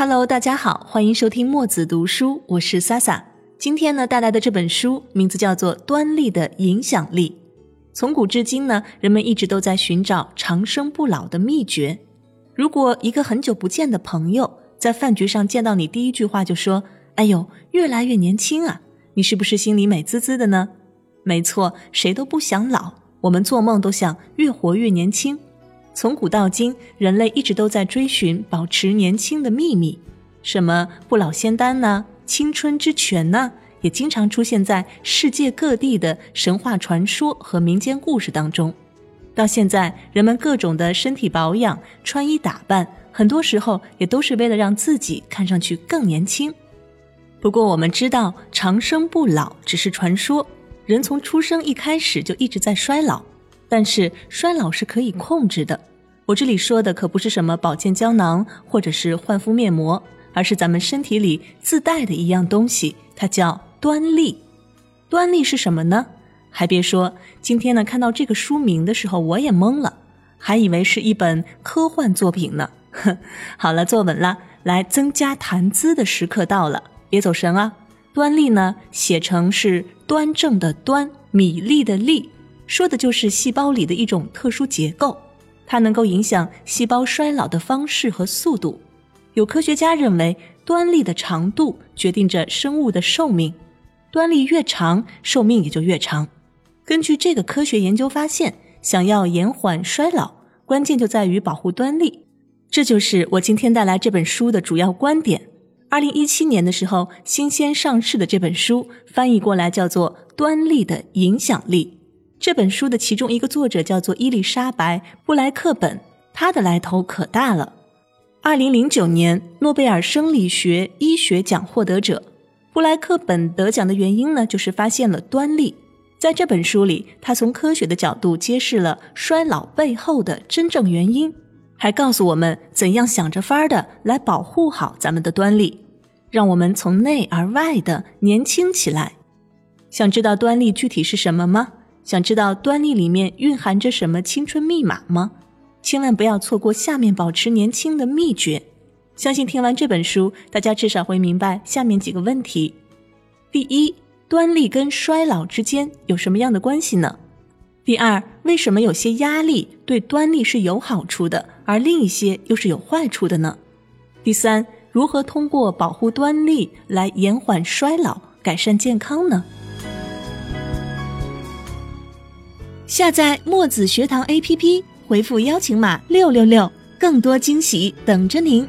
Hello，大家好，欢迎收听墨子读书，我是萨萨。今天呢，带来的这本书名字叫做《端粒的影响力》。从古至今呢，人们一直都在寻找长生不老的秘诀。如果一个很久不见的朋友在饭局上见到你，第一句话就说：“哎呦，越来越年轻啊！”你是不是心里美滋滋的呢？没错，谁都不想老，我们做梦都想越活越年轻。从古到今，人类一直都在追寻保持年轻的秘密，什么不老仙丹呢？青春之泉呢？也经常出现在世界各地的神话传说和民间故事当中。到现在，人们各种的身体保养、穿衣打扮，很多时候也都是为了让自己看上去更年轻。不过，我们知道长生不老只是传说，人从出生一开始就一直在衰老。但是衰老是可以控制的。我这里说的可不是什么保健胶囊或者是焕肤面膜，而是咱们身体里自带的一样东西，它叫端粒。端粒是什么呢？还别说，今天呢看到这个书名的时候，我也懵了，还以为是一本科幻作品呢。哼，好了，坐稳了，来增加谈资的时刻到了，别走神啊。端粒呢，写成是端正的端，米粒的粒。说的就是细胞里的一种特殊结构，它能够影响细胞衰老的方式和速度。有科学家认为，端粒的长度决定着生物的寿命，端粒越长，寿命也就越长。根据这个科学研究发现，想要延缓衰老，关键就在于保护端粒。这就是我今天带来这本书的主要观点。二零一七年的时候，新鲜上市的这本书翻译过来叫做《端粒的影响力》。这本书的其中一个作者叫做伊丽莎白·布莱克本，他的来头可大了。二零零九年诺贝尔生理学医学奖获得者布莱克本得奖的原因呢，就是发现了端粒。在这本书里，他从科学的角度揭示了衰老背后的真正原因，还告诉我们怎样想着法儿的来保护好咱们的端粒，让我们从内而外的年轻起来。想知道端粒具体是什么吗？想知道端粒里面蕴含着什么青春密码吗？千万不要错过下面保持年轻的秘诀。相信听完这本书，大家至少会明白下面几个问题：第一，端粒跟衰老之间有什么样的关系呢？第二，为什么有些压力对端粒是有好处的，而另一些又是有坏处的呢？第三，如何通过保护端粒来延缓衰老、改善健康呢？下载墨子学堂 APP，回复邀请码六六六，更多惊喜等着您。